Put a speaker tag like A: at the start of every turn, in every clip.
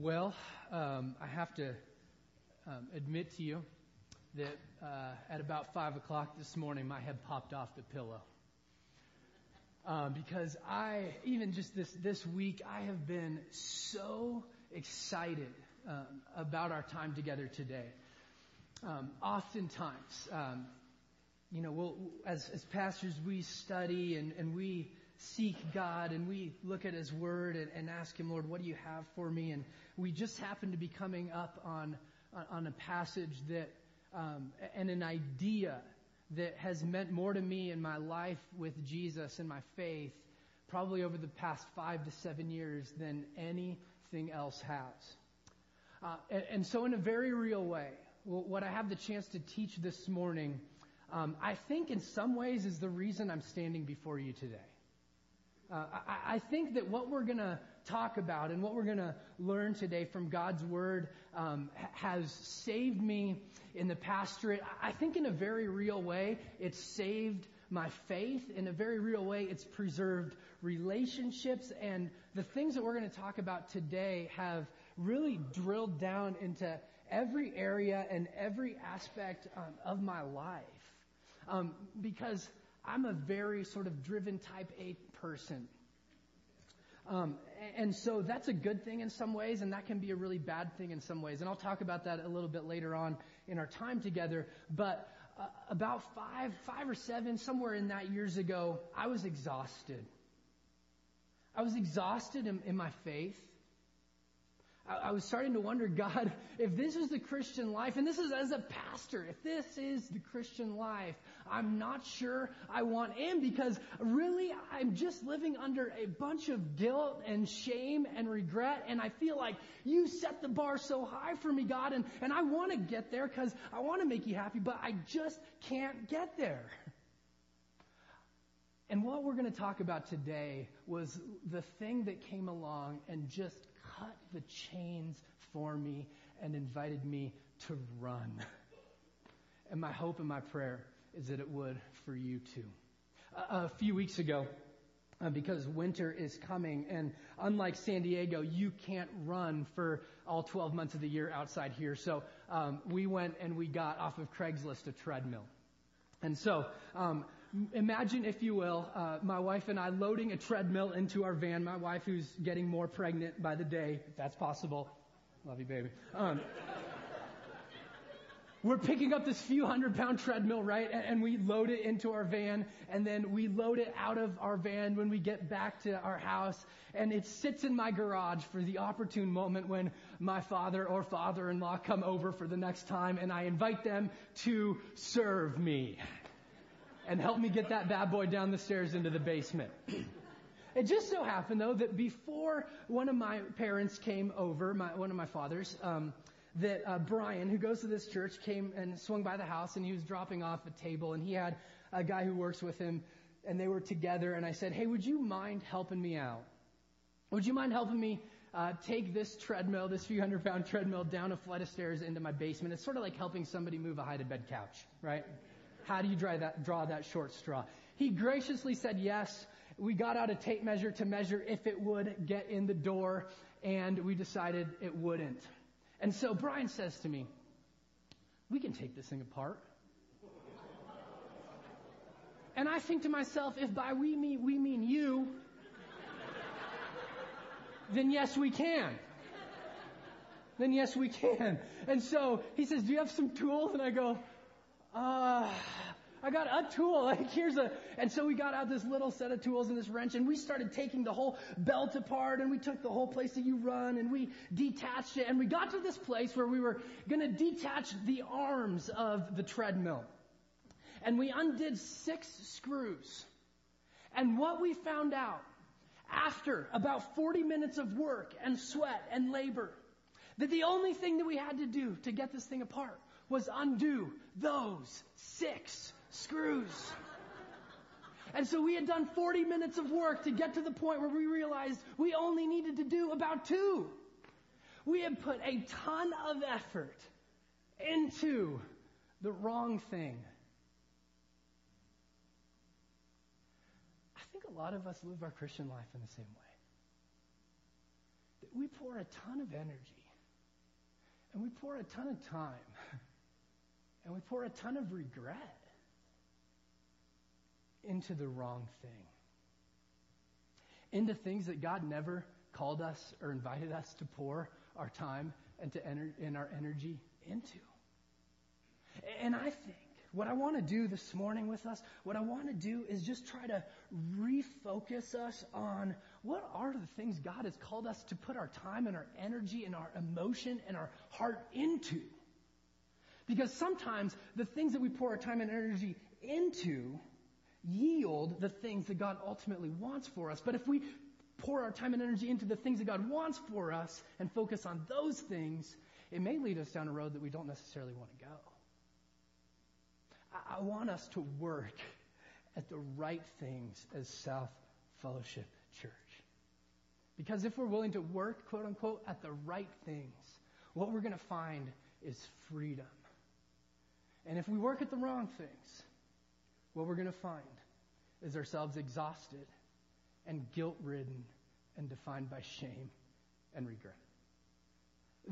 A: Well, um, I have to um, admit to you that uh, at about 5 o'clock this morning, my head popped off the pillow. Um, because I, even just this, this week, I have been so excited um, about our time together today. Um, oftentimes, um, you know, we'll, as, as pastors, we study and, and we seek God and we look at His Word and, and, ask Him, Lord, what do you have for me? And we just happen to be coming up on, on a passage that, um, and an idea that has meant more to me in my life with Jesus and my faith probably over the past five to seven years than anything else has. Uh, and, and, so, in a very real way, what I have the chance to teach this morning, um, I think in some ways is the reason I'm standing before you today. Uh, I, I, think that what we're going to talk about and what we're going to learn today from God's Word um, has saved me in the pastorate. I think in a very real way, it's saved my faith. In a very real way, it's preserved relationships. And the things that we're going to talk about today have really drilled down into every area and every aspect um, of my life. Um, because I'm a very sort of driven type A person. Um, and so that's a good thing in some ways, and that can be a really bad thing in some ways. And I'll talk about that a little bit later on in our time together. But uh, about five, five or seven, somewhere in that years ago, I was exhausted. I was exhausted in, in my faith. I, was starting to wonder, God, if this is the Christian life, and this is as a pastor, if this is the Christian life, I'm not sure I want in because really I'm just living under a bunch of guilt and shame and regret, and I feel like you set the bar so high for me, God, and, and I want to get there because I want to make you happy, but I just can't get there. And what we're going to talk about today was the thing that came along and just cut the chains for me and invited me to run. And my hope and my prayer is that it would for you too. a few weeks ago, uh, because winter is coming, and unlike San Diego, you can't run for all 12 months of the year outside here. So um, we went and we got off of Craigslist a treadmill. And so um, imagine, if you will, uh, my wife and I loading a treadmill into our van. My wife, who's getting more pregnant by the day, if that's possible. Love you, baby. Um, we're picking up this few hundred pound treadmill, right? And, and, we load it into our van, and then we load it out of our van when we get back to our house, and it sits in my garage for the opportune moment when my father or father in law come over for the next time, and I invite them to serve me and help me get that bad boy down the stairs into the basement. It just so happened, though, that before one of my parents came over, my, one of my fathers, um, that uh, Brian, who goes to this church, came and swung by the house, and he was dropping off a table, and he had a guy who works with him, and they were together, and I said, "Hey, would you mind helping me out? Would you mind helping me uh, take this treadmill, this few hundred pound treadmill, down a flight of stairs into my basement? It's sort of like helping somebody move a hide to bed couch, right?" How do you that, draw that short straw? He graciously said yes. We got out a tape measure to measure if it would get in the door, and we decided it wouldn't. And so Brian says to me, We can take this thing apart. And I think to myself, if by we mean, we mean you, then yes, we can. Then yes, we can. And so he says, Do you have some tools? And I go, uh, I got a tool. Like here's a, and so we got out this little set of tools and this wrench and we started taking the whole belt apart and we took the whole place that you run and we detached it and we got to this place where we were going to detach the arms of the treadmill. And we undid six screws. And what we found out after about 40 minutes of work and sweat and labor, that the only thing that we had to do to get this thing apart was undo those six screws. And so we had done 40 minutes of work to get to the point where we realized we only needed to do about two. We had put a ton of effort into the wrong thing. I think a lot of us live our Christian life in the same way. That we pour a ton of energy and we pour a ton of time and we pour a ton of regret into the wrong thing. Into things that God never called us or invited us to pour our time and to enter in our energy into. And I think what I want to do this morning with us, what I want to do is just try to refocus us on what are the things God has called us to put our time and our energy and our emotion and our heart into. Because sometimes the things that we pour our time and energy into yield the things that God ultimately wants for us. But if we pour our time and energy into the things that God wants for us and focus on those things, it may lead us down a road that we don't necessarily want to go. I want us to work at the right things as South Fellowship Church. Because if we're willing to work, quote unquote, at the right things, what we're going to find is freedom. And if we work at the wrong things, what we're going to find is ourselves exhausted and guilt ridden and defined by shame and regret.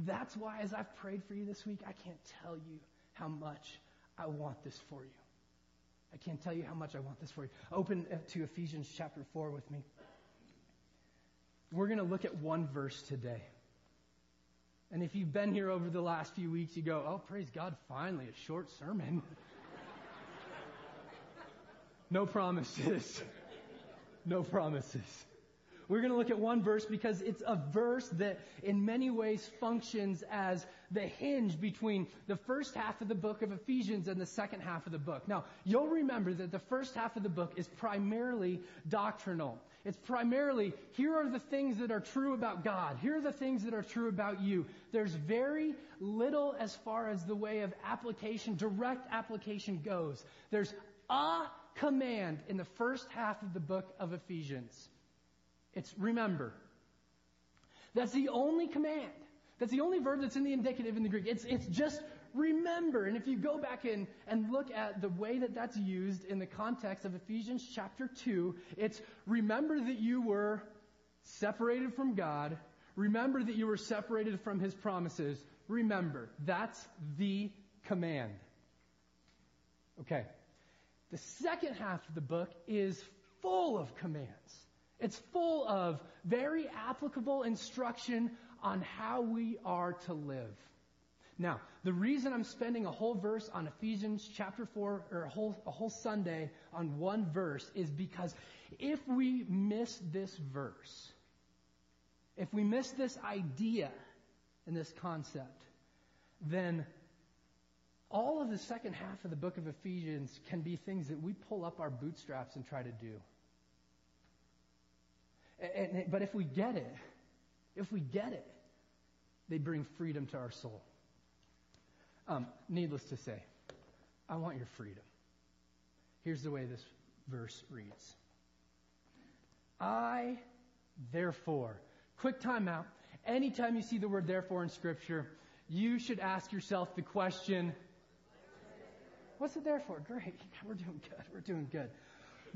A: That's why, as I've prayed for you this week, I can't tell you how much I want this for you. I can't tell you how much I want this for you. Open to Ephesians chapter 4 with me. We're going to look at one verse today. And if you've been here over the last few weeks, you go, oh, praise God, finally, a short sermon. no promises. No promises. We're going to look at one verse because it's a verse that in many ways functions as the hinge between the first half of the book of Ephesians and the second half of the book. Now, you'll remember that the first half of the book is primarily doctrinal. It's primarily, here are the things that are true about God. Here are the things that are true about you. There's very little as far as the way of application, direct application goes. There's a command in the first half of the book of Ephesians. It's remember. That's the only command. That's the only verb that's in the indicative in the Greek. It's, it's just remember. And if you go back in and look at the way that that's used in the context of Ephesians chapter 2, it's remember that you were separated from God. Remember that you were separated from His promises. Remember. That's the command. Okay. The second half of the book is full of commands. It's full of very applicable instruction on how we are to live. Now, the reason I'm spending a whole verse on Ephesians chapter 4, or a whole, a whole Sunday on one verse, is because if we miss this verse, if we miss this idea and this concept, then all of the second half of the book of Ephesians can be things that we pull up our bootstraps and try to do. And, but if we get it, if we get it, they bring freedom to our soul. Um, needless to say, I want your freedom. Here's the way this verse reads I, therefore, quick timeout. Anytime you see the word therefore in Scripture, you should ask yourself the question What's it there for? Great. We're doing good. We're doing good.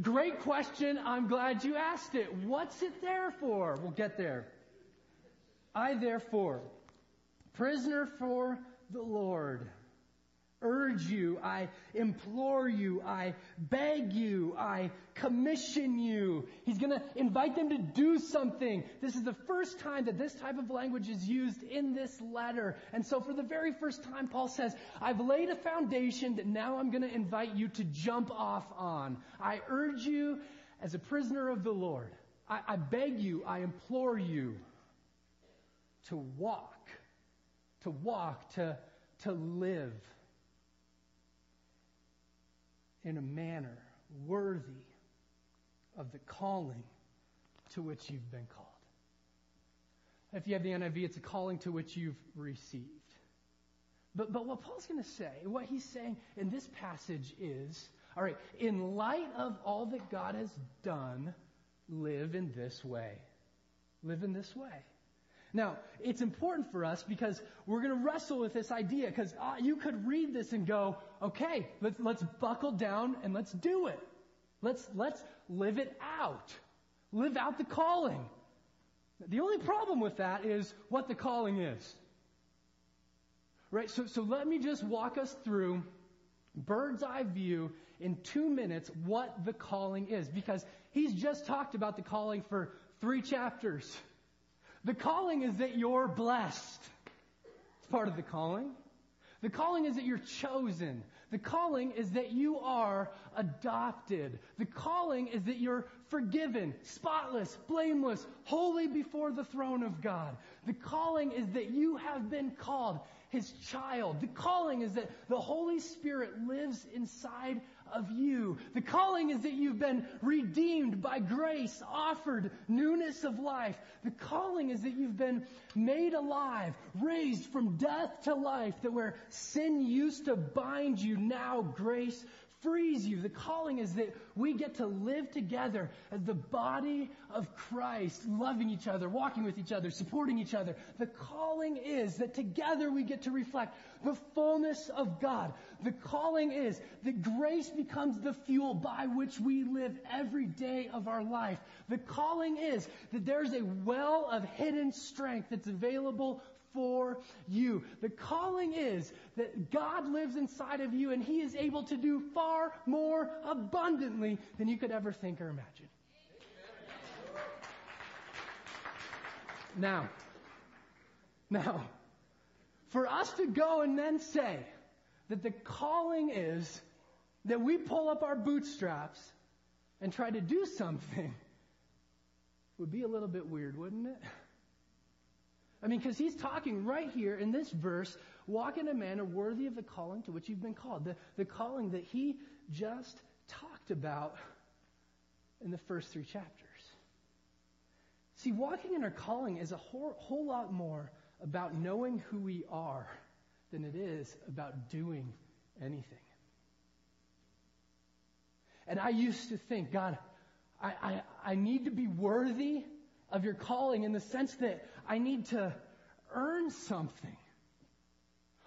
A: Great question. I'm glad you asked it. What's it there for? We'll get there. I, therefore, prisoner for the Lord, urge you, I implore you, I beg you, I commission you. He's going to invite them to do something. This is the first time that this type of language is used in this letter. And so for the very first time, Paul says, I've laid a foundation that now I'm going to invite you to jump off on. I urge you as a prisoner of the Lord. I, I beg you, I implore you to walk, to walk, to, to live in a manner worthy of the calling to which you've been called. If you have the NIV, it's a calling to which you've received. But, but what Paul's going to say, what he's saying in this passage is, all right, in light of all that God has done, live in this way. Live in this way. Now, it's important for us because we're going to wrestle with this idea because uh, you could read this and go, okay, let's, let's buckle down and let's do it. Let's, let's live it out. Live out the calling. The only problem with that is what the calling is. Right? So, so let me just walk us through bird's eye view in two minutes what the calling is because he's just talked about the calling for three chapters. The calling is that you're blessed. It's part of the calling. The calling is that you're chosen. The calling is that you are adopted. The calling is that you're forgiven, spotless, blameless, holy before the throne of God. The calling is that you have been called his child. The calling is that the Holy Spirit lives inside of you. The calling is that you've been redeemed by grace, offered newness of life. The calling is that you've been made alive, raised from death to life, that where sin used to bind you, now grace frees you. The calling is that we get to live together as the body of Christ, loving each other, walking with each other, supporting each other. The calling is that together we get to reflect the fullness of God. The calling is that grace becomes the fuel by which we live every day of our life. The calling is that there's a well of hidden strength that's available for you. The calling is that God lives inside of you and He is able to do far more abundantly than you could ever think or imagine. Now, now, for us to go and then say that the calling is that we pull up our bootstraps and try to do something would be a little bit weird, wouldn't it? I mean, because he's talking right here in this verse, walk in a manner worthy of the calling to which you've been called. The, the calling that he just talked about in the first three chapters. See, walking in our calling is a whole, whole lot more about knowing who we are than it is about doing anything. And I used to think, God, I, I, I need to be worthy of your calling in the sense that I need to earn something.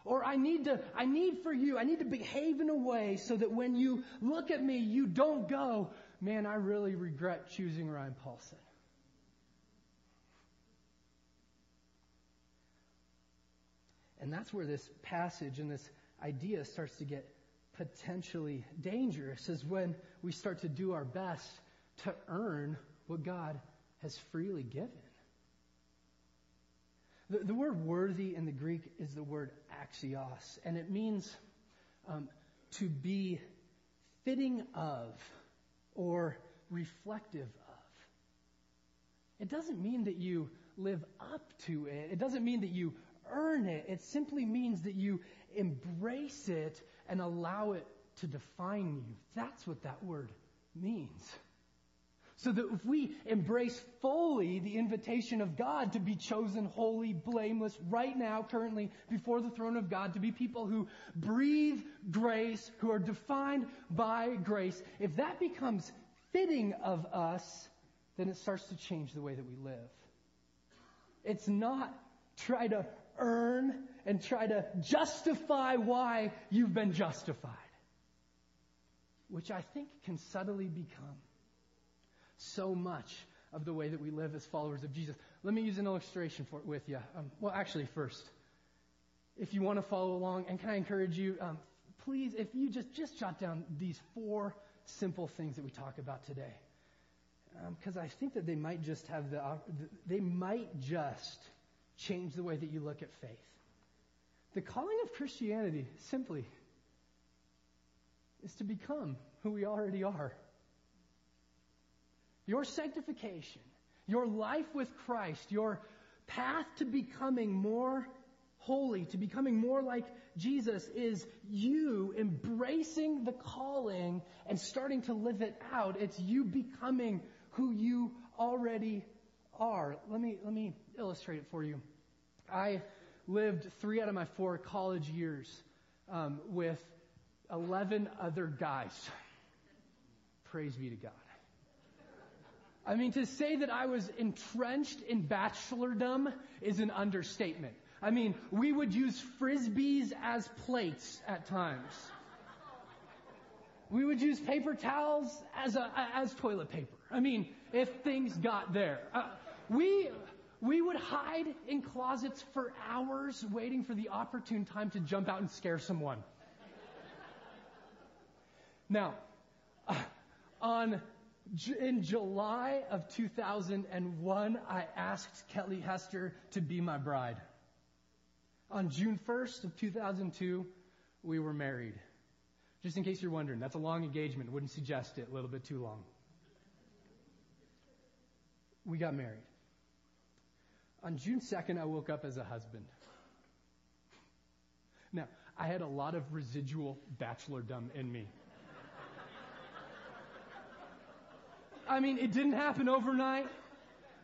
A: Or I need to, I need for you, I need to behave in a way so that when you look at me, you don't go, man, I really regret choosing Ryan Paulson. And that's where this passage and this idea starts to get potentially dangerous, is when we start to do our best to earn what God has freely given. The, the word worthy in the Greek is the word axios, and it means um, to be fitting of or reflective of. It doesn't mean that you live up to it. It doesn't mean that you earn it. It simply means that you embrace it and allow it to define you. That's what that word means. So that if we embrace fully the invitation of God to be chosen holy, blameless, right now, currently, before the throne of God, to be people who breathe grace, who are defined by grace, if that becomes fitting of us, then it starts to change the way that we live. It's not try to earn and try to justify why you've been justified, which I think can subtly become so much of the way that we live as followers of Jesus. Let me use an illustration for it with you. Um, well, actually, first, if you want to follow along, and can I encourage you, um, please, if you just just jot down these four simple things that we talk about today, because um, I think that they might just have the they might just change the way that you look at faith. The calling of Christianity, simply, is to become who we already are. Your sanctification, your life with Christ, your path to becoming more holy, to becoming more like Jesus is you embracing the calling and starting to live it out. It's you becoming who you already are. Let me, let me illustrate it for you. I lived three out of my four college years um, with 11 other guys. Praise be to God. I mean, to say that I was entrenched in bachelordom is an understatement. I mean, we would use frisbees as plates at times. We would use paper towels as, a, as toilet paper. I mean, if things got there. Uh, we, we would hide in closets for hours waiting for the opportune time to jump out and scare someone. now, uh, on in July of 2001, I asked Kelly Hester to be my bride. On June 1st of 2002, we were married. Just in case you're wondering, that's a long engagement. Wouldn't suggest it, a little bit too long. We got married. On June 2nd, I woke up as a husband. Now, I had a lot of residual bachelordom in me. I mean, it didn't happen overnight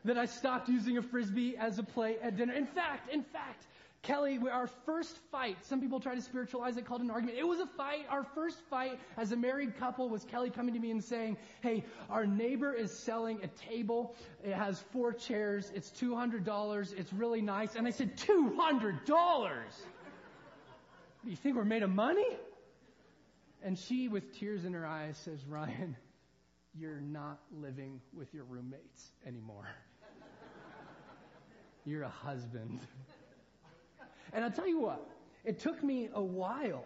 A: that I stopped using a frisbee as a plate at dinner. In fact, in fact, Kelly, our first fight, some people try to spiritualize it, called an argument. It was a fight. Our first fight as a married couple was Kelly coming to me and saying, Hey, our neighbor is selling a table. It has four chairs. It's $200. It's really nice. And I said, $200? Do you think we're made of money? And she, with tears in her eyes, says, Ryan, you're not living with your roommates anymore. You're a husband. And I'll tell you what, it took me a while.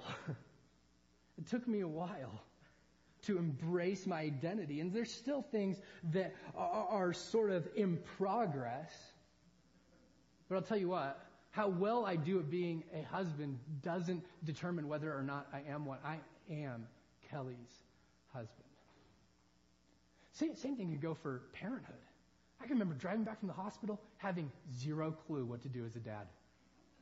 A: it took me a while to embrace my identity. And there's still things that are, are, sort of in progress. But I'll tell you what, how well I do at being a husband doesn't determine whether or not I am what I am Kelly's husband. Same, same thing could go for parenthood. I can remember driving back from the hospital having zero clue what to do as a dad.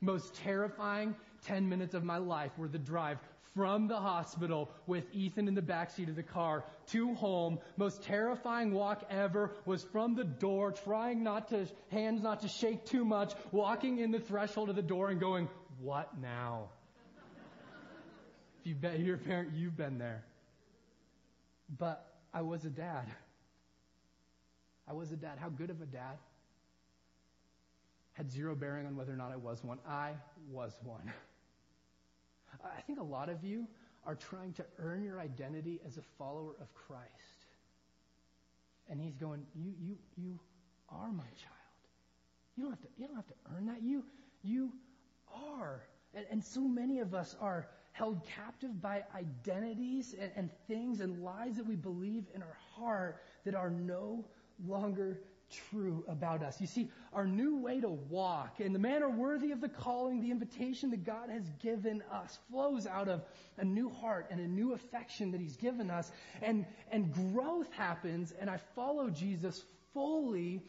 A: Most terrifying 10 minutes of my life were the drive from the hospital with Ethan in the backseat of the car to home. Most terrifying walk ever was from the door, trying not to, hands not to shake too much, walking in the threshold of the door and going, what now? if you've been, you're a parent, you've been there. But I was a dad. I was a dad. How good of a dad? Had zero bearing on whether or not I was one. I was one. I think a lot of you are trying to earn your identity as a follower of Christ. And he's going, You you you are my child. You don't have to you don't have to earn that. You you are. And, and so many of us are held captive by identities and, and things and lies that we believe in our heart that are no longer true about us. You see, our new way to walk and the manner worthy of the calling, the invitation that God has given us flows out of a new heart and a new affection that He's given us. And, and growth happens, and I follow Jesus fully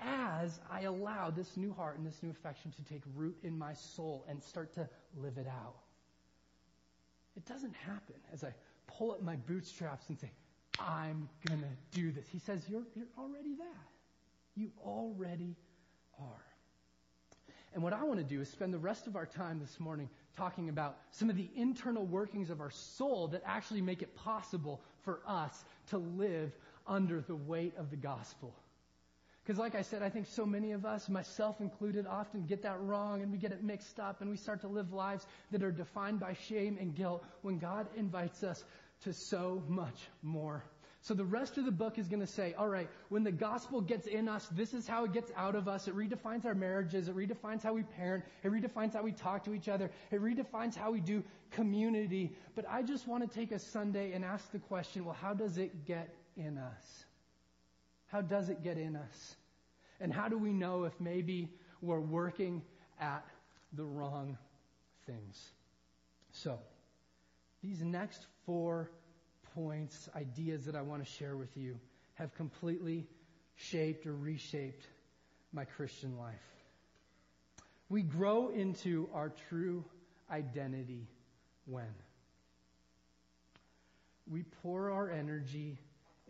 A: as I allow this new heart and this new affection to take root in my soul and start to live it out. It doesn't happen as I pull up my bootstraps and say, I'm going to do this. He says, you're, you're already that. You already are. And what I want to do is spend the rest of our time this morning talking about some of the internal workings of our soul that actually make it possible for us to live under the weight of the gospel. Because, like I said, I think so many of us, myself included, often get that wrong and we get it mixed up and we start to live lives that are defined by shame and guilt when God invites us to so much more. So the rest of the book is going to say, all right, when the gospel gets in us, this is how it gets out of us. It redefines our marriages. It redefines how we parent. It redefines how we talk to each other. It redefines how we do community. But I just want to take a Sunday and ask the question, well, how does it get in us? How does it get in us? And how do we know if maybe we're working at the wrong things? So, these next four points, ideas that I want to share with you have completely shaped or reshaped my Christian life. We grow into our true identity when we pour our energy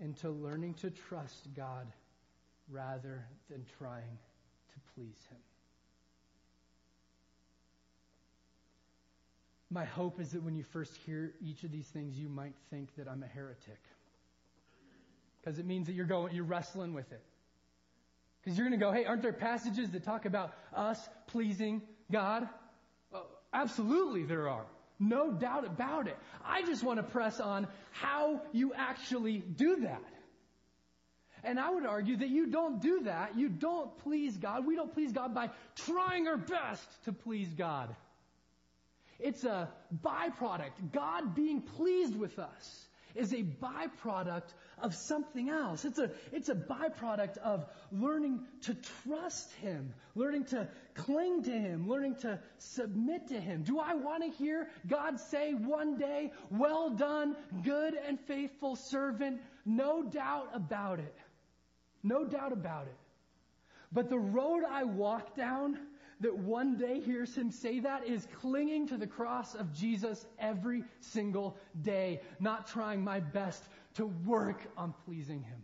A: into learning to trust God rather than trying to please Him. My hope is that when you first hear each of these things, you might think that I'm a heretic. Because it means that you're going, you're wrestling with it. Because you're going to go, hey, aren't there passages that talk about us pleasing God? Well, absolutely there are. No doubt about it. I just want to press on how you actually do that. And I would argue that you don't do that. You don't please God. We don't please God by trying our best to please God. It's a byproduct. God being pleased with us is a byproduct of something else. It's a, it's a byproduct of learning to trust Him, learning to cling to Him, learning to submit to Him. Do I want to hear God say one day, well done, good and faithful servant? No doubt about it. No doubt about it. But the road I walk down that one day hears him say that is clinging to the cross of Jesus every single day, not trying my best to work on pleasing him.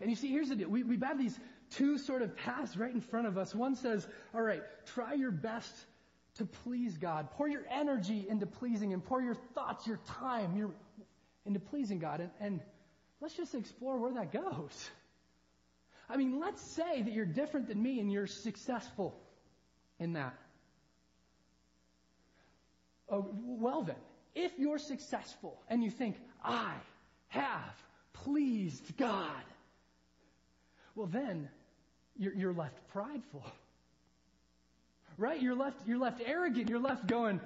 A: And you see, here's the deal. We, we have these two sort of paths right in front of us. One says, all right, try your best to please God. Pour your energy into pleasing Him. Pour your thoughts, your time your, into pleasing God. And, and let's just explore where that goes. I mean, let's say that you're different than me and you're successful in that. Oh, well then, if you're successful and you think, I have pleased God, well then, you're, you're left prideful. Right? You're left, you're left arrogant. You're left going,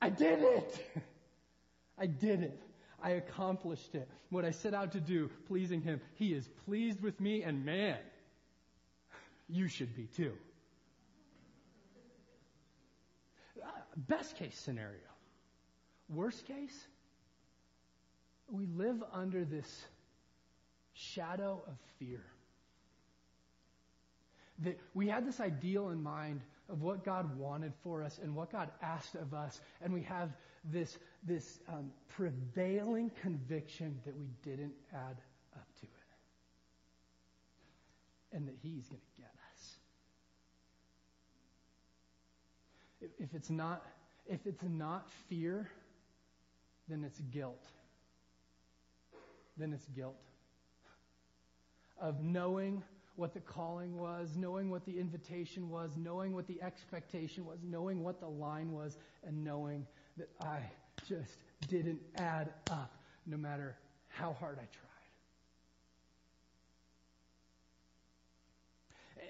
A: I did it. I did it. I accomplished it. What I set out to do, pleasing Him. He is pleased with me, and man, you should be too. Uh, best case scenario. Worst case, we live under this shadow of fear. That we had this ideal in mind of what God wanted for us and what God asked of us, and we have this, this um, prevailing conviction that we didn't add up to it. And that He's going to get us. If, if it's not, if it's not fear, then it's guilt. Then it's guilt. Of knowing what the calling was, knowing what the invitation was, knowing what the expectation was, knowing what the line was, and knowing that I just didn't add up no matter how hard I tried.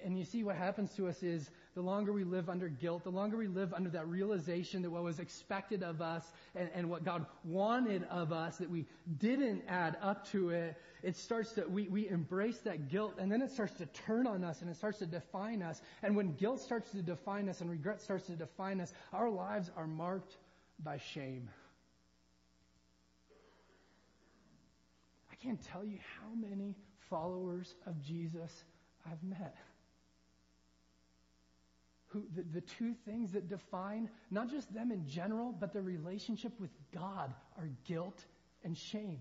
A: And you see, what happens to us is the longer we live under guilt, the longer we live under that realization that what was expected of us and, and what God wanted of us, that we didn't add up to it, it starts to, we, we embrace that guilt and then it starts to turn on us and it starts to define us. And when guilt starts to define us and regret starts to define us, our lives are marked by shame. I can't tell you how many followers of Jesus I've met. Who, the, the two things that define not just them in general, but their relationship with God are guilt and shame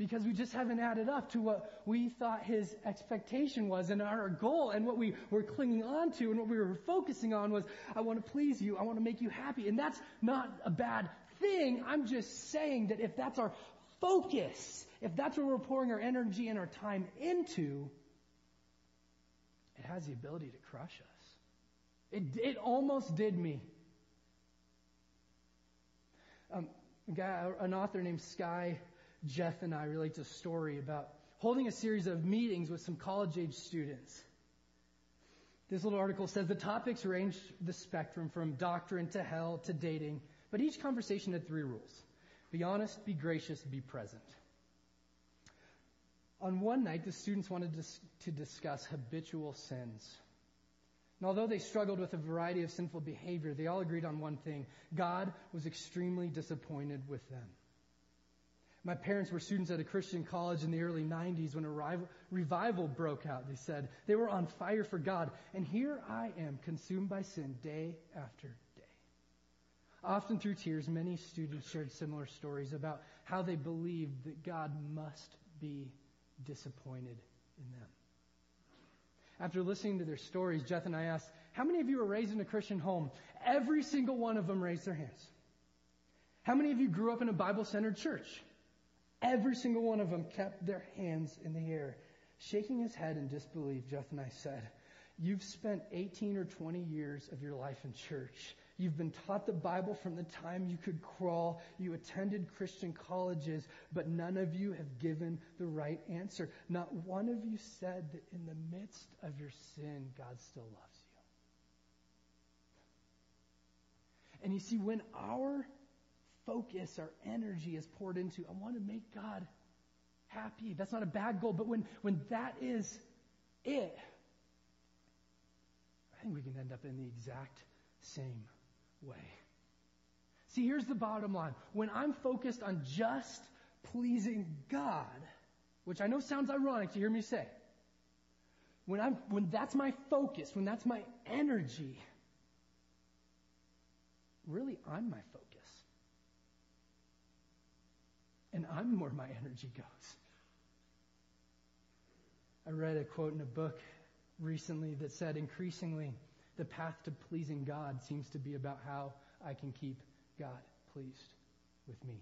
A: because we just haven't added up to what we thought his expectation was and our goal and what we were clinging on to and what we were focusing on was, I want to please you. I want to make you happy. And that's not a bad thing. I'm just saying that if that's our focus, if that's where we're pouring our energy and our time into, it has the ability to crush us. It, it almost did me. Um, guy, an author named Skye Jethani relates a story about holding a series of meetings with some college age students. This little article says the topics range the spectrum from doctrine to hell to dating, but each conversation had three rules be honest, be gracious, be present. On one night, the students wanted to discuss habitual sins. And although they struggled with a variety of sinful behavior, they all agreed on one thing God was extremely disappointed with them. My parents were students at a Christian college in the early 90s when a revival broke out. They said they were on fire for God. And here I am, consumed by sin day after day. Often through tears, many students shared similar stories about how they believed that God must be disappointed in them. After listening to their stories, Jeff and I asked, How many of you were raised in a Christian home? Every single one of them raised their hands. How many of you grew up in a Bible centered church? Every single one of them kept their hands in the air. Shaking his head in disbelief, Jeff and I said, You've spent 18 or 20 years of your life in church. You've been taught the Bible from the time you could crawl. You attended Christian colleges, but none of you have given the right answer. Not one of you said that in the midst of your sin, God still loves you. And you see, when our focus, our energy is poured into, I want to make God happy. That's not a bad goal, but when, when that is it, I think we can end up in the exact same way. See, here's the bottom line. When I'm focused on just pleasing God, which I know sounds ironic to hear me say, when I'm, when that's my focus, when that's my energy, really I'm my focus. And I'm where my energy goes. I read a quote in a book recently that said increasingly the path to pleasing God seems to be about how I can keep God pleased with me.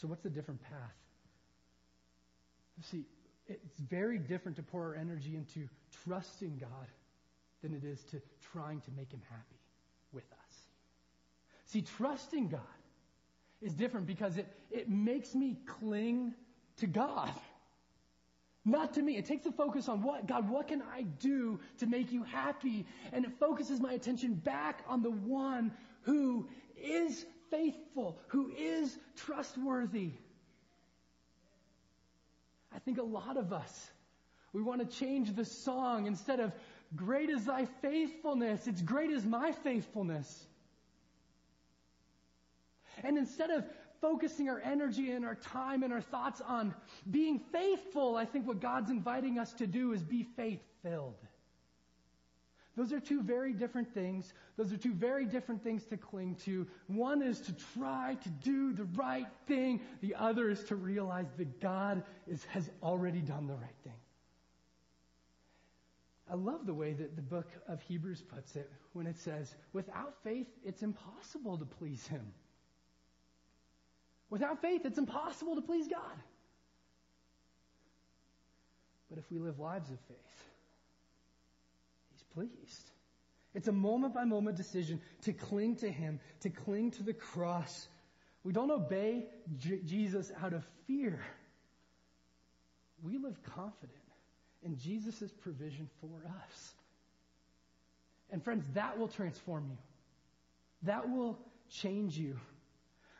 A: So, what's the different path? See, it's very different to pour our energy into trusting God than it is to trying to make Him happy with us. See, trusting God is different because it, it makes me cling to God. Not to me. It takes the focus on what, God, what can I do to make you happy? And it focuses my attention back on the one who is faithful, who is trustworthy. I think a lot of us, we want to change the song instead of great is thy faithfulness, it's great is my faithfulness. And instead of focusing our energy and our time and our thoughts on being faithful, I think what God's inviting us to do is be faith filled. Those are two very different things. Those are two very different things to cling to. One is to try to do the right thing. The other is to realize that God is, has already done the right thing. I love the way that the book of Hebrews puts it when it says, without faith, it's impossible to please Him. Without faith, it's impossible to please God. But if we live lives of faith, He's pleased. It's a moment by moment decision to cling to Him, to cling to the cross. We don't obey J- Jesus out of fear. We live confident in Jesus' provision for us. And friends, that will transform you. That will change you.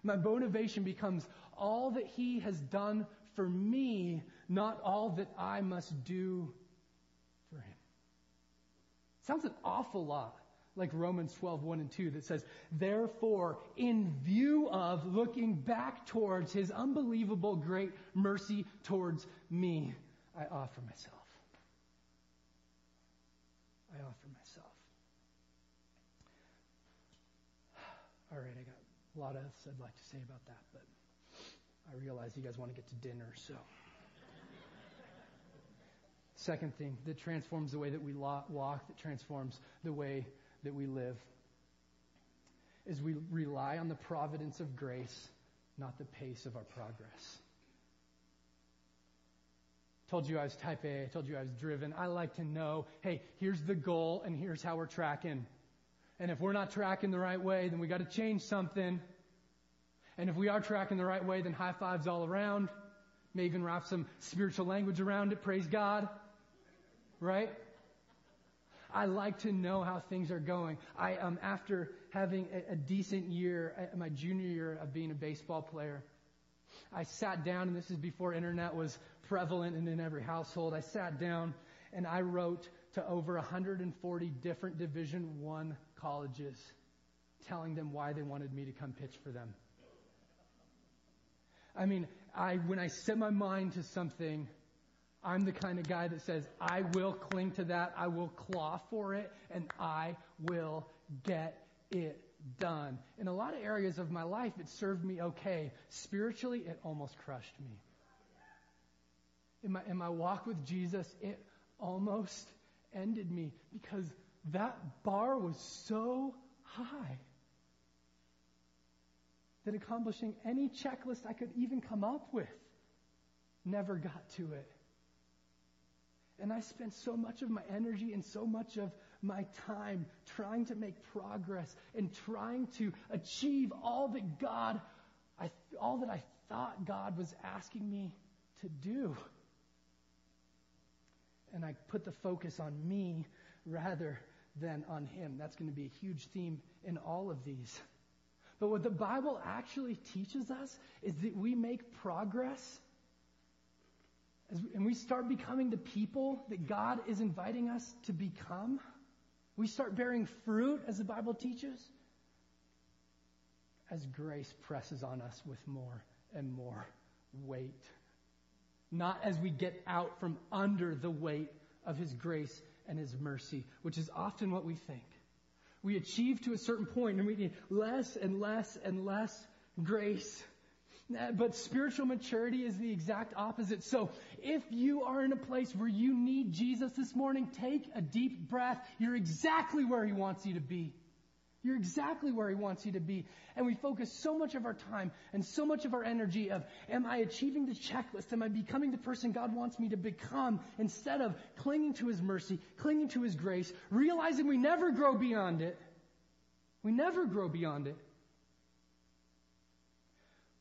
A: My motivation becomes all that He has done for me, not all that I must do for Him. Sounds an awful lot like Romans 12, 1 and 2 that says, Therefore, in view of looking back towards His unbelievable great mercy towards me, I offer myself. I offer myself. All right, I got a lot else I'd like to say about that, but I realize you guys want to get to dinner, so. Second thing that transforms the way that we walk, that transforms the way that we live, is we rely on the providence of grace, not the pace of our progress. Told you I was type A, I told you I was driven. I like to know, hey, here's the goal and here's how we're tracking. And if we're not tracking the right way, then we got to change something. And if we are tracking the right way, then high fives all around. May even wrap some spiritual language around it. Praise God. Right? I like to know how things are going. I um, after having a, a decent year, uh, my junior year of being a baseball player, I sat down, and this is before internet was prevalent and in every household. I sat down and I wrote to over 140 different Division One colleges, telling them why they wanted me to come pitch for them. I mean, I when I set my mind to something, I'm the kind of guy that says, I will cling to that, I will claw for it, and I will get it done. In a lot of areas of my life, it served me okay. Spiritually, it almost crushed me. In my, in my walk with Jesus, it almost ended me because that bar was so high that accomplishing any checklist I could even come up with never got to it. And I spent so much of my energy and so much of my time trying to make progress and trying to achieve all that God, I, all that I thought God was asking me to do. And I put the focus on me rather than on Him. That's going to be a huge theme in all of these. But what the Bible actually teaches us is that we make progress and we start becoming the people that God is inviting us to become. We start bearing fruit, as the Bible teaches, as grace presses on us with more and more weight. Not as we get out from under the weight of His grace and His mercy, which is often what we think. We achieve to a certain point and we need less and less and less grace. But spiritual maturity is the exact opposite. So if you are in a place where you need Jesus this morning, take a deep breath. You're exactly where He wants you to be. You're exactly where He wants you to be. And we focus so much of our time and so much of our energy of, am I achieving the checklist? Am I becoming the person God wants me to become? Instead of clinging to His mercy, clinging to His grace, realizing we never grow beyond it. We never grow beyond it.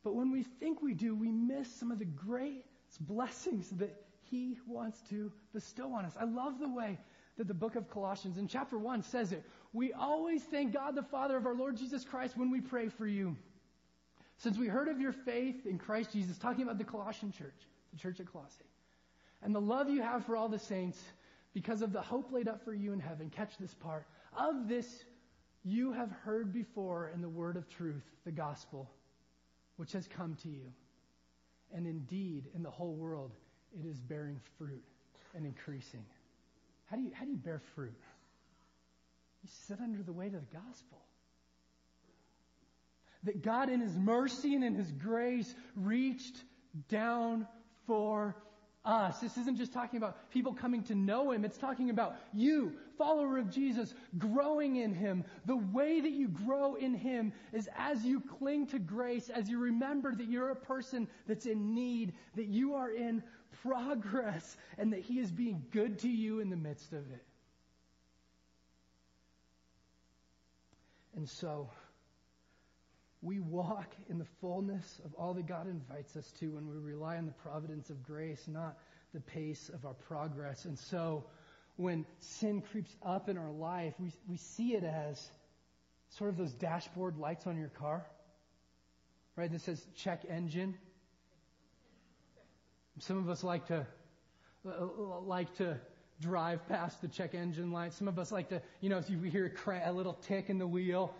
A: But when we think we do, we miss some of the great blessings that He wants to bestow on us. I love the way that the book of Colossians in chapter 1 says it. We always thank God the Father of our Lord Jesus Christ when we pray for you. Since we heard of your faith in Christ Jesus, talking about the Colossian church, the church at Colossae, and the love you have for all the saints because of the hope laid up for you in heaven. Catch this part. Of this you have heard before in the word of truth, the gospel, which has come to you. And indeed, in the whole world, it is bearing fruit and increasing. How do you, how do you bear fruit? You sit under the weight of the gospel. That God, in His mercy and in His grace, reached down for us. This isn't just talking about people coming to know Him. It's talking about you, follower of Jesus, growing in Him. The way that you grow in Him is as you cling to grace, as you remember that you're a person that's in need, that you are in progress, and that He is being good to you in the midst of it. And so, we walk in the fullness of all that God invites us to when we rely on the providence of grace, not the pace of our progress. And so, when sin creeps up in our life, we, we see it as sort of those dashboard lights on your car, right? That says check engine. Some of us like to uh, like to drive past the check engine light. Some of us like to, you know, if you hear a, a little tick in the wheel,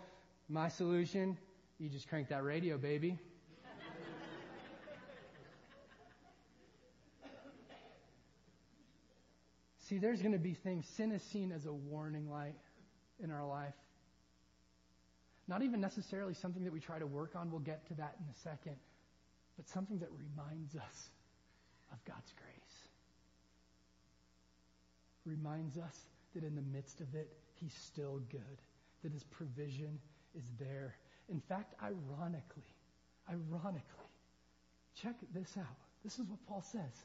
A: my solution, you just crank that radio, baby. See, there's going to be things, sin is seen as a warning light in our life. Not even necessarily something that we try to work on. We'll get to that in a second. But something that reminds us of God's grace. Reminds us that in the midst of it, He's still good, that His provision is there, in fact, ironically, ironically, check this out. This is what Paul says.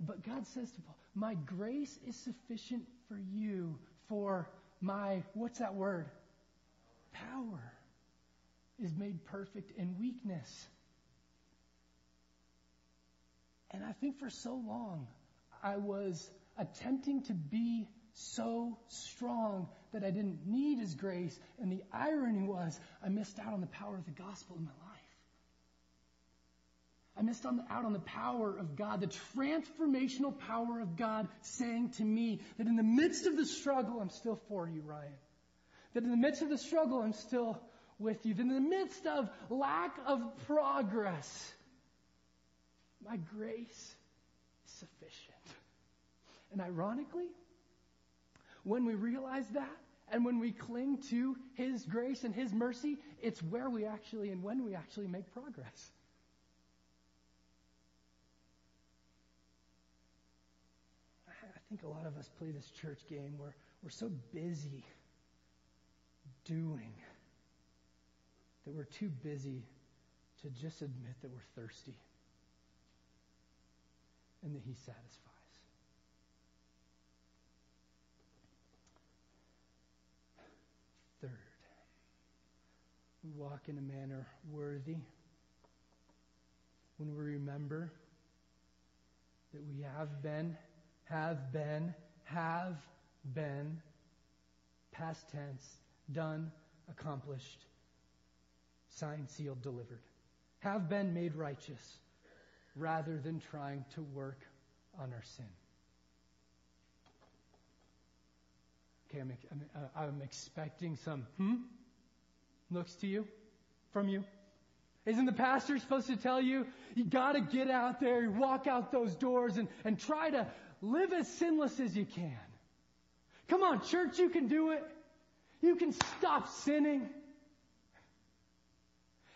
A: But God says to Paul, My grace is sufficient for you, for my, what's that word? Power is made perfect in weakness. And I think for so long, I was attempting to be so strong that I didn't need His grace. And the irony was, I missed out on the power of the gospel in my life. I missed on the, out on the power of God, the transformational power of God saying to me that in the midst of the struggle, I'm still for you, Ryan. That in the midst of the struggle, I'm still with you. That in the midst of lack of progress, my grace is sufficient. And ironically, when we realize that, and when we cling to His grace and His mercy, it's where we actually and when we actually make progress. I think a lot of us play this church game where we're so busy doing that we're too busy to just admit that we're thirsty and that He satisfies. We walk in a manner worthy, when we remember that we have been, have been, have been, past tense, done, accomplished, signed, sealed, delivered, have been made righteous rather than trying to work on our sin. Okay, I'm, I'm, uh, I'm expecting some hmm looks to you from you. Isn't the pastor supposed to tell you, you gotta get out there, walk out those doors and, and try to live as sinless as you can? Come on, church, you can do it. You can stop sinning.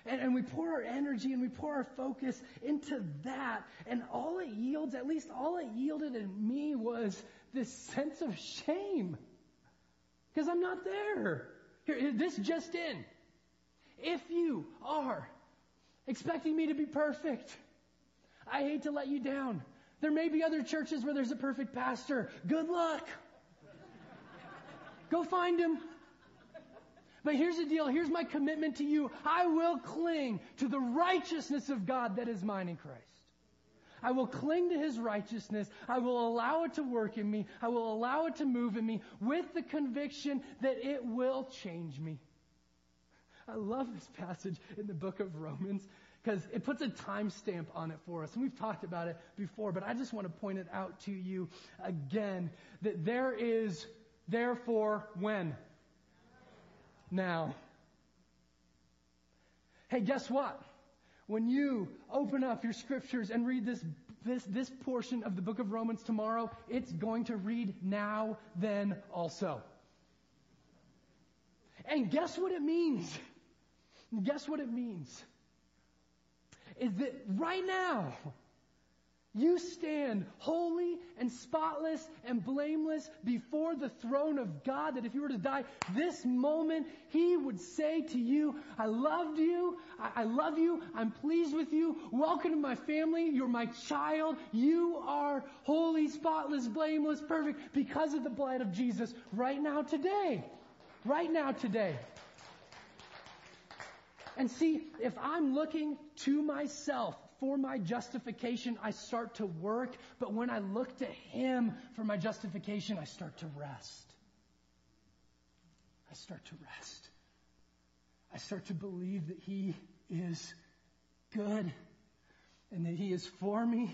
A: And, and we pour our energy and we pour our focus into that. And all it yields, at least all it yielded in me was this sense of shame. Because I'm not there. Here, this just in. If you are expecting me to be perfect, I hate to let you down. There may be other churches where there's a perfect pastor. Good luck. Go find him. But here's the deal. Here's my commitment to you. I will cling to the righteousness of God that is mine in Christ. I will cling to His righteousness. I will allow it to work in me. I will allow it to move in me with the conviction that it will change me. I love this passage in the book of Romans because it puts a timestamp on it for us. And we've talked about it before, but I just want to point it out to you again that there is therefore when? now. Hey, guess what? When you open up your scriptures and read this, this, this portion of the book of Romans tomorrow, it's going to read now, then also. And guess what it means? Guess what it means? Is that right now, you stand holy and spotless and blameless before the throne of God that if you were to die this moment, He would say to you, I loved you. I, I love you. I'm pleased with you. Welcome to my family. You're my child. You are holy, spotless, blameless, perfect because of the blood of Jesus right now today. Right now today. And see, if I'm looking to myself for my justification, I start to work, but when I look to Him for my justification, I start to rest. I start to rest. I start to believe that He is good and that He is for me.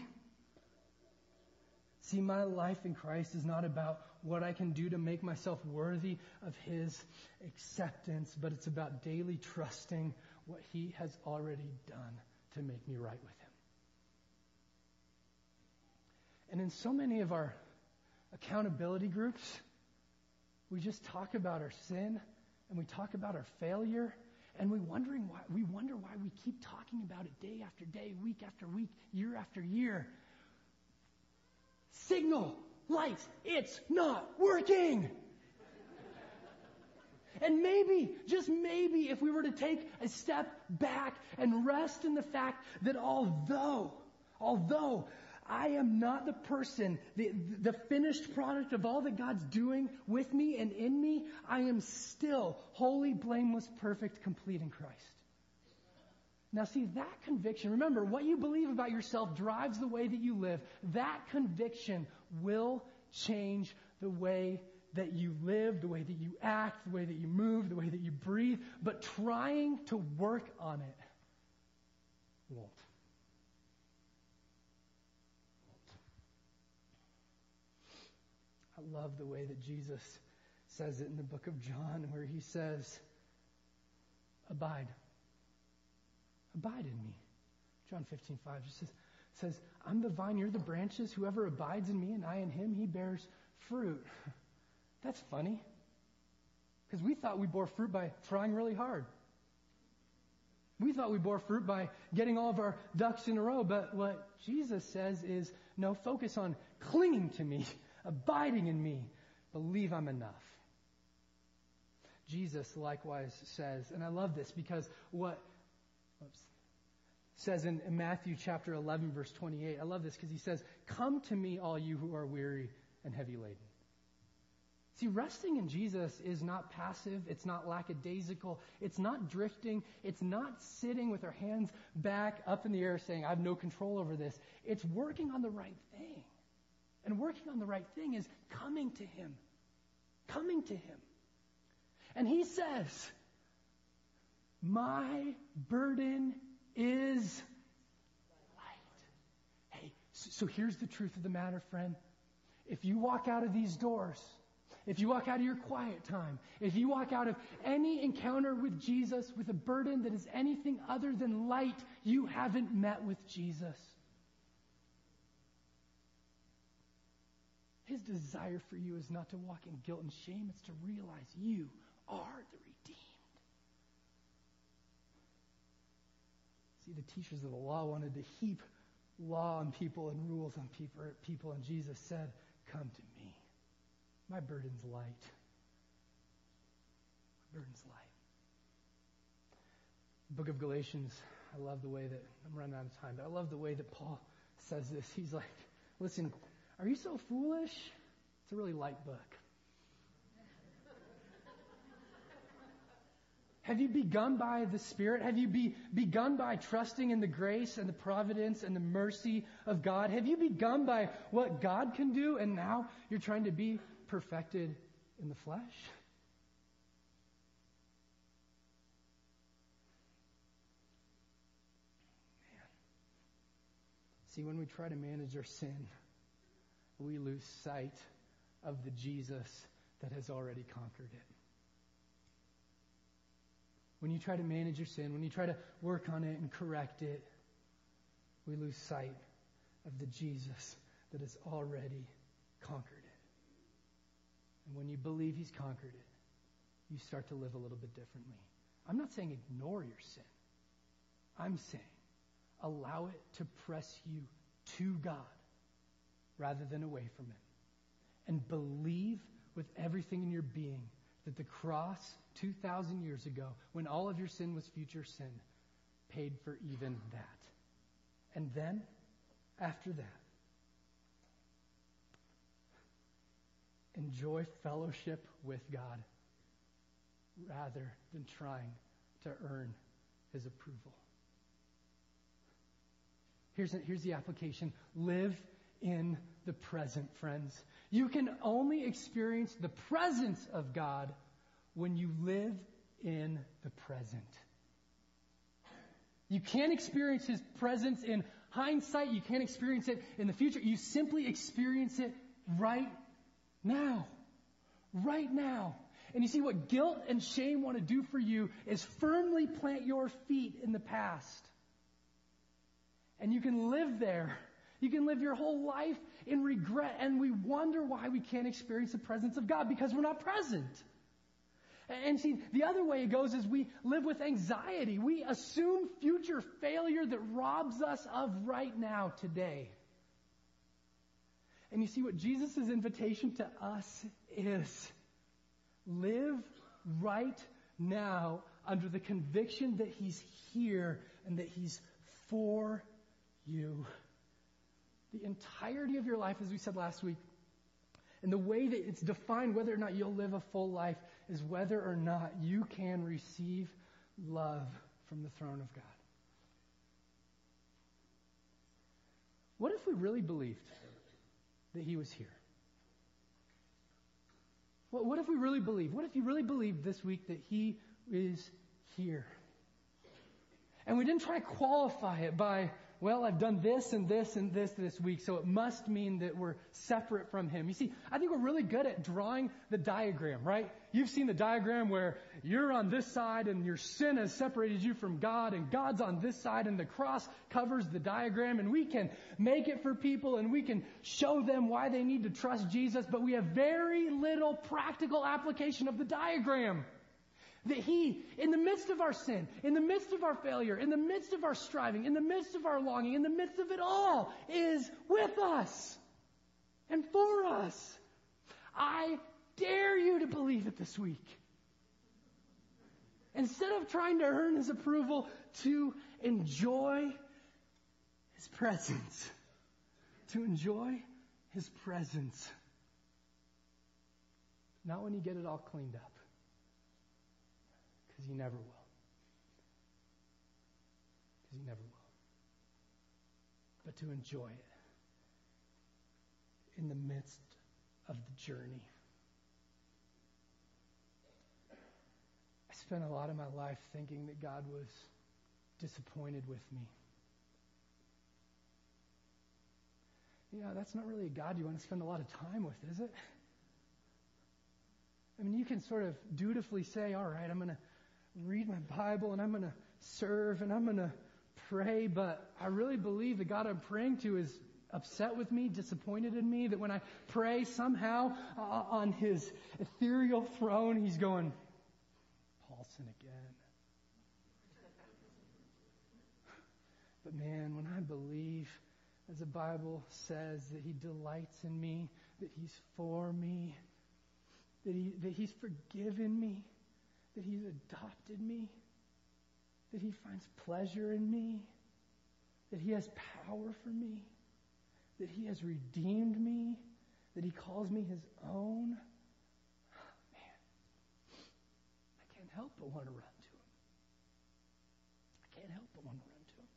A: See, my life in Christ is not about what I can do to make myself worthy of His acceptance, but it's about daily trusting what He has already done to make me right with Him. And in so many of our accountability groups, we just talk about our sin and we talk about our failure and we wondering why we wonder why we keep talking about it day after day, week after week, year after year. Signal, lights, it's not working. And maybe, just maybe, if we were to take a step back and rest in the fact that although, although I am not the person, the, the finished product of all that God's doing with me and in me, I am still holy, blameless, perfect, complete in Christ. Now see, that conviction, remember, what you believe about yourself drives the way that you live. That conviction will change the way that you live, the way that you act, the way that you move, the way that you breathe, but trying to work on it won't. I love the way that Jesus says it in the book of John, where he says, Abide. Abide in me. John 15, 5 just says, says, I'm the vine, you're the branches. Whoever abides in me and I in him, he bears fruit. That's funny. Because we thought we bore fruit by trying really hard. We thought we bore fruit by getting all of our ducks in a row, but what Jesus says is no, focus on clinging to me, abiding in me, believe I'm enough. Jesus likewise says, and I love this because what oops, says in, Matthew chapter 11, verse 28, I love this because he says, Come to me, all you who are weary and heavy laden. See, resting in Jesus is not passive. It's not lackadaisical. It's not drifting. It's not sitting with our hands back up in the air saying, I have no control over this. It's working on the right thing. And working on the right thing is coming to Him. Coming to Him. And He says, My burden is light. Hey, so here's the truth of the matter, friend. If you walk out of these doors, if you walk out of your quiet time, if you walk out of any encounter with Jesus with a burden that is anything other than light, you haven't met with Jesus. His desire for you is not to walk in guilt and shame, it's to realize you are the redeemed. See, the teachers of the law wanted to heap law on people and rules on people, and Jesus said, Come to me. My burden's light. My burden's light. The book of Galatians, I love the way that, I'm running out of time, but I love the way that Paul says this. He's like, listen, are you so foolish? It's a really light book. Have you begun by the Spirit? Have you be, begun by trusting in the grace and the providence and the mercy of God? Have you begun by what God can do and now you're trying to be perfected in the flesh? Man. See, when we try to manage our sin, we lose sight of the Jesus that has already conquered it. When you try to manage your sin, when you try to work on it and correct it, we lose sight of the Jesus that has already conquered it. And when you believe he's conquered it, you start to live a little bit differently. I'm not saying ignore your sin. I'm saying allow it to press you to God rather than away from Him. And believe with everything in your being that the cross 2,000 years ago, when all of your sin was future sin, paid for even that. And then, after that, enjoy fellowship with God rather than trying to earn his approval. Here's, here's the application live in the present, friends. You can only experience the presence of God when you live in the present. You can't experience His presence in hindsight. You can't experience it in the future. You simply experience it right now. Right now. And you see what guilt and shame want to do for you is firmly plant your feet in the past. And you can live there. You can live your whole life in regret, and we wonder why we can't experience the presence of God because we're not present. And see, the other way it goes is we live with anxiety. We assume future failure that robs us of right now, today. And you see what Jesus' invitation to us is live right now under the conviction that He's here and that He's for you. The entirety of your life, as we said last week, and the way that it's defined whether or not you'll live a full life is whether or not you can receive love from the throne of God. What if we really believed that he was here? What, what if we really believe? What if you really believed this week that he is here? And we didn't try to qualify it by, well, I've done this and this and this this week, so it must mean that we're separate from Him. You see, I think we're really good at drawing the diagram, right? You've seen the diagram where you're on this side and your sin has separated you from God and God's on this side and the cross covers the diagram and we can make it for people and we can show them why they need to trust Jesus, but we have very little practical application of the diagram. That He, in the midst of our sin, in the midst of our failure, in the midst of our striving, in the midst of our longing, in the midst of it all, is with us and for us. I dare you to believe it this week. Instead of trying to earn His approval, to enjoy His presence. To enjoy His presence. Not when you get it all cleaned up. Because you never will. Because you never will. But to enjoy it in the midst of the journey. I spent a lot of my life thinking that God was disappointed with me. Yeah, that's not really a God you want to spend a lot of time with, is it? I mean, you can sort of dutifully say, all right, I'm going to read my Bible and I'm going to serve and I'm going to pray, but I really believe the God I'm praying to is upset with me, disappointed in me, that when I pray somehow uh, on his ethereal throne, he's going, Paulson again. But man, when I believe, as the Bible says, that he delights in me, that he's for me, that, he, that he's forgiven me, that he's adopted me, that he finds pleasure in me, that he has power for me, that he has redeemed me, that he calls me his own. Man, I can't help but want to run to him. I can't help but want to run to him.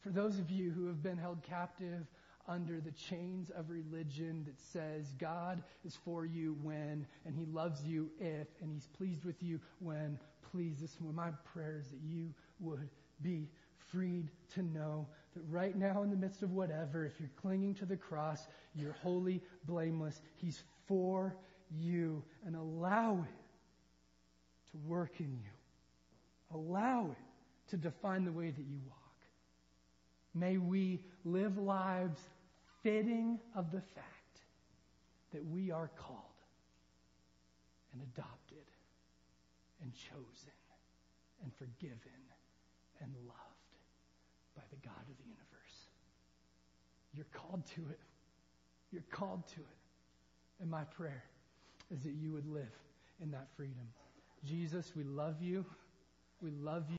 A: For those of you who have been held captive under the chains of religion that says God is for you when, and He loves you if, and He's pleased with you when, please, this my prayer is that you would be freed to know that right now, in the midst of whatever, if you're clinging to the cross, you're holy, blameless. He's for you, and allow it to work in you. Allow it to define the way that you walk. May we live lives fitting of the fact that we are called and adopted and chosen and forgiven and loved by the God of the universe. You're called to it. You're called to it. And my prayer is that you would live in that freedom. Jesus, we love you. We love you.